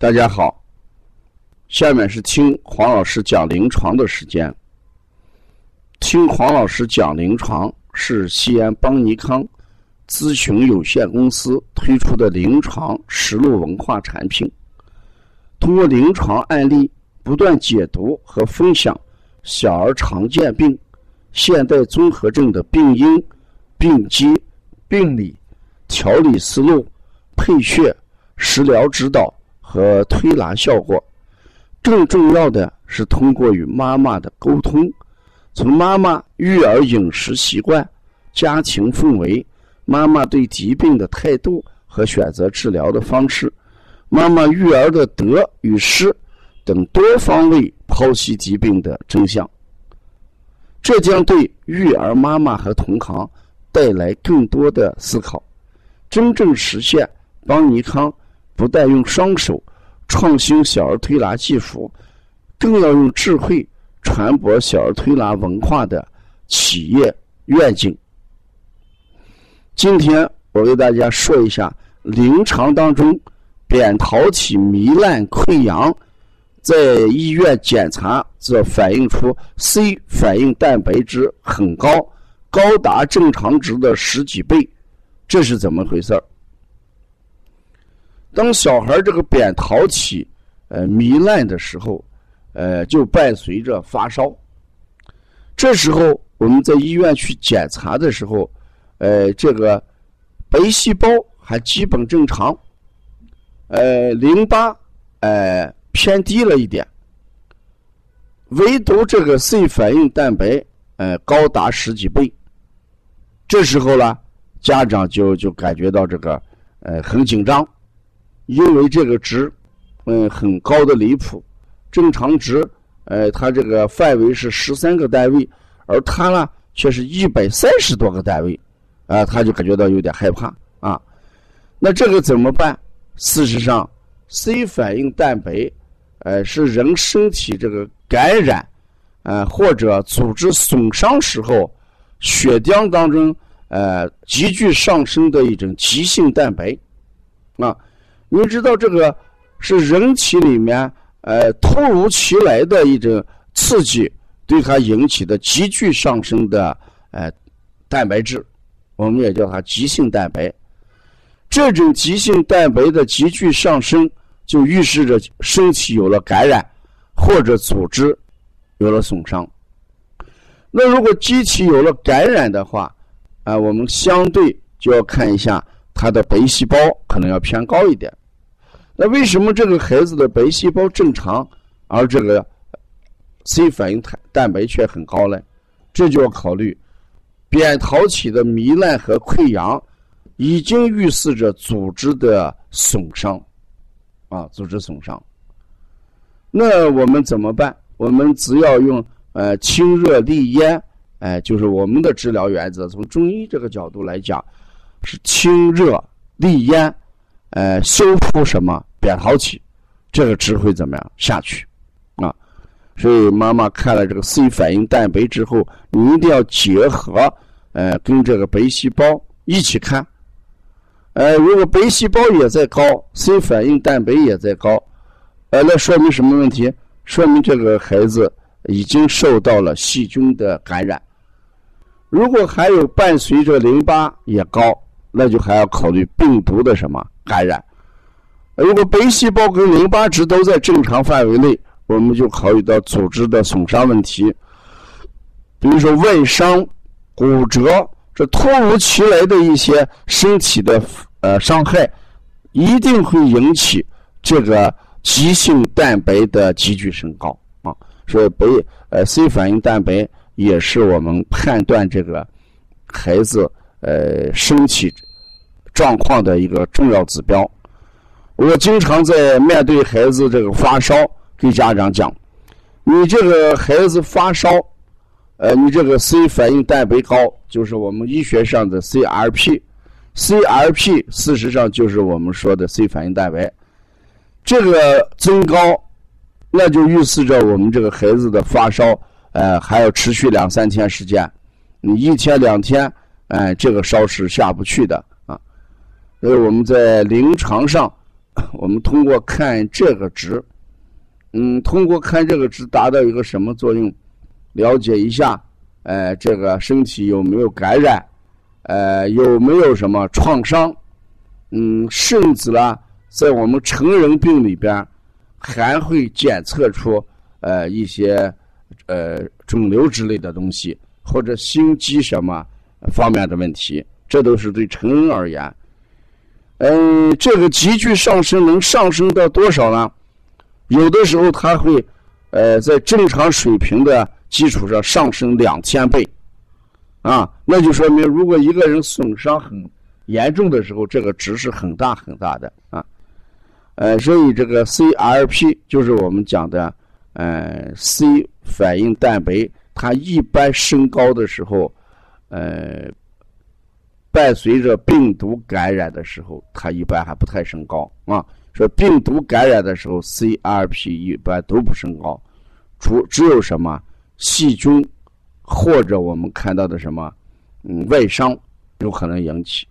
大家好，下面是听黄老师讲临床的时间。听黄老师讲临床是西安邦尼康咨询有限公司推出的临床实录文化产品，通过临床案例不断解读和分享小儿常见病、现代综合症的病因、病机、病理、调理思路、配穴、食疗指导。和推拿效果，更重要的是通过与妈妈的沟通，从妈妈育儿饮食习惯、家庭氛围、妈妈对疾病的态度和选择治疗的方式、妈妈育儿的得与失等多方位剖析疾病的真相。这将对育儿妈妈和同行带来更多的思考，真正实现邦尼康。不但用双手创新小儿推拿技术，更要用智慧传播小儿推拿文化的企业愿景。今天我为大家说一下临床当中扁桃体糜烂溃疡，在医院检查则反映出 C 反应蛋白质很高，高达正常值的十几倍，这是怎么回事儿？当小孩这个扁桃体呃糜烂的时候，呃，就伴随着发烧。这时候我们在医院去检查的时候，呃，这个白细胞还基本正常，呃，淋巴呃偏低了一点，唯独这个 C 反应蛋白呃高达十几倍。这时候呢，家长就就感觉到这个呃很紧张。因为这个值，嗯，很高的离谱，正常值，呃，它这个范围是十三个单位，而它呢却是一百三十多个单位，啊，他就感觉到有点害怕啊。那这个怎么办？事实上，C 反应蛋白，呃，是人身体这个感染，呃，或者组织损伤时候，血浆当中呃急剧上升的一种急性蛋白，啊。你知道这个是人体里面呃突如其来的一种刺激，对它引起的急剧上升的呃蛋白质，我们也叫它急性蛋白。这种急性蛋白的急剧上升，就预示着身体有了感染或者组织有了损伤。那如果机体有了感染的话，啊，我们相对就要看一下它的白细胞可能要偏高一点。那为什么这个孩子的白细胞正常，而这个 C 反应蛋蛋白却很高呢？这就要考虑扁桃体的糜烂和溃疡，已经预示着组织的损伤，啊，组织损伤。那我们怎么办？我们只要用呃清热利咽，哎，就是我们的治疗原则。从中医这个角度来讲，是清热利咽，呃，修复什么？扁桃体，这个值会怎么样下去？啊，所以妈妈看了这个 C 反应蛋白之后，你一定要结合，呃，跟这个白细胞一起看。呃，如果白细胞也在高，C 反应蛋白也在高，呃，那说明什么问题？说明这个孩子已经受到了细菌的感染。如果还有伴随着淋巴也高，那就还要考虑病毒的什么感染。如果白细胞跟淋巴值都在正常范围内，我们就考虑到组织的损伤问题，比如说外伤、骨折，这突如其来的一些身体的呃伤害，一定会引起这个急性蛋白的急剧升高啊。所以白呃 C 反应蛋白也是我们判断这个孩子呃身体状况的一个重要指标。我经常在面对孩子这个发烧，给家长讲：你这个孩子发烧，呃，你这个 C 反应蛋白高，就是我们医学上的 CRP，CRP 事实上就是我们说的 C 反应蛋白，这个增高，那就预示着我们这个孩子的发烧，呃，还要持续两三天时间，你一天两天，哎，这个烧是下不去的啊。所以我们在临床上。我们通过看这个值，嗯，通过看这个值达到一个什么作用？了解一下，呃，这个身体有没有感染，呃，有没有什么创伤？嗯，甚至呢，在我们成人病里边，还会检测出呃一些呃肿瘤之类的东西，或者心肌什么方面的问题，这都是对成人而言。嗯，这个急剧上升能上升到多少呢？有的时候它会，呃，在正常水平的基础上上升两千倍，啊，那就说明如果一个人损伤很严重的时候，这个值是很大很大的啊。呃，所以这个 CRP 就是我们讲的，呃，C 反应蛋白，它一般升高的时候，呃。伴随着病毒感染的时候，它一般还不太升高啊。说病毒感染的时候，CRP 一般都不升高，除只有什么细菌或者我们看到的什么嗯外伤有可能引起。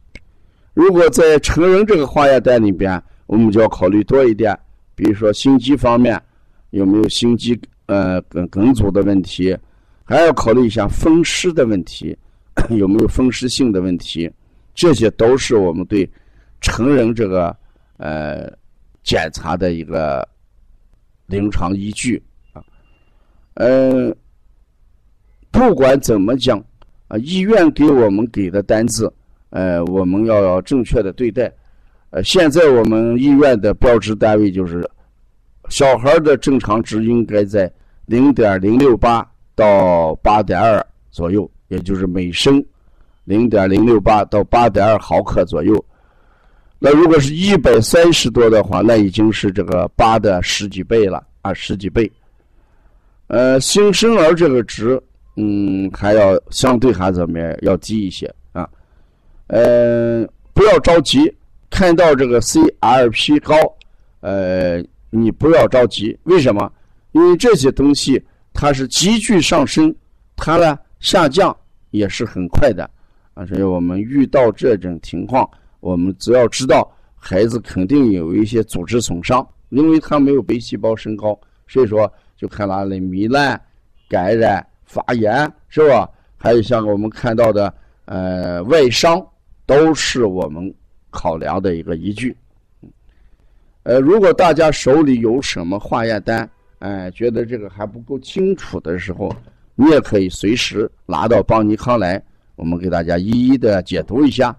如果在成人这个化验单里边，我们就要考虑多一点，比如说心肌方面有没有心肌呃梗梗阻的问题，还要考虑一下风湿的问题。有没有风湿性的问题？这些都是我们对成人这个呃检查的一个临床依据啊。呃，不管怎么讲啊，医院给我们给的单子，呃，我们要正确的对待。呃，现在我们医院的标志单位就是小孩的正常值应该在零点零六八到八点二左右。也就是每升零点零六八到八点二毫克左右。那如果是一百三十多的话，那已经是这个八的十几倍了啊，十几倍。呃，新生儿这个值，嗯，还要相对还怎么样？要低一些啊。呃，不要着急，看到这个 CRP 高，呃，你不要着急。为什么？因为这些东西它是急剧上升，它呢？下降也是很快的，啊，所以我们遇到这种情况，我们只要知道孩子肯定有一些组织损伤，因为他没有白细胞升高，所以说就看哪里糜烂、感染、发炎，是吧？还有像我们看到的，呃，外伤，都是我们考量的一个依据。呃，如果大家手里有什么化验单，哎，觉得这个还不够清楚的时候。你也可以随时拿到邦尼康来，我们给大家一一的解读一下。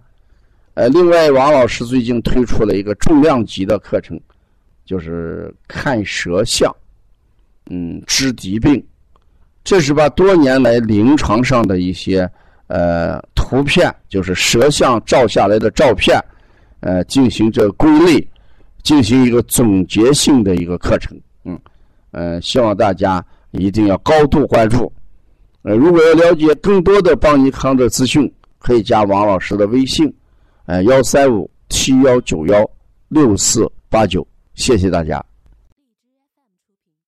呃，另外，王老师最近推出了一个重量级的课程，就是看舌象，嗯，知疾病。这是把多年来临床上的一些呃图片，就是舌象照下来的照片，呃，进行这归类，进行一个总结性的一个课程。嗯，呃，希望大家一定要高度关注。呃，如果要了解更多的邦尼康的资讯，可以加王老师的微信，呃，幺三五七幺九幺六四八九，谢谢大家。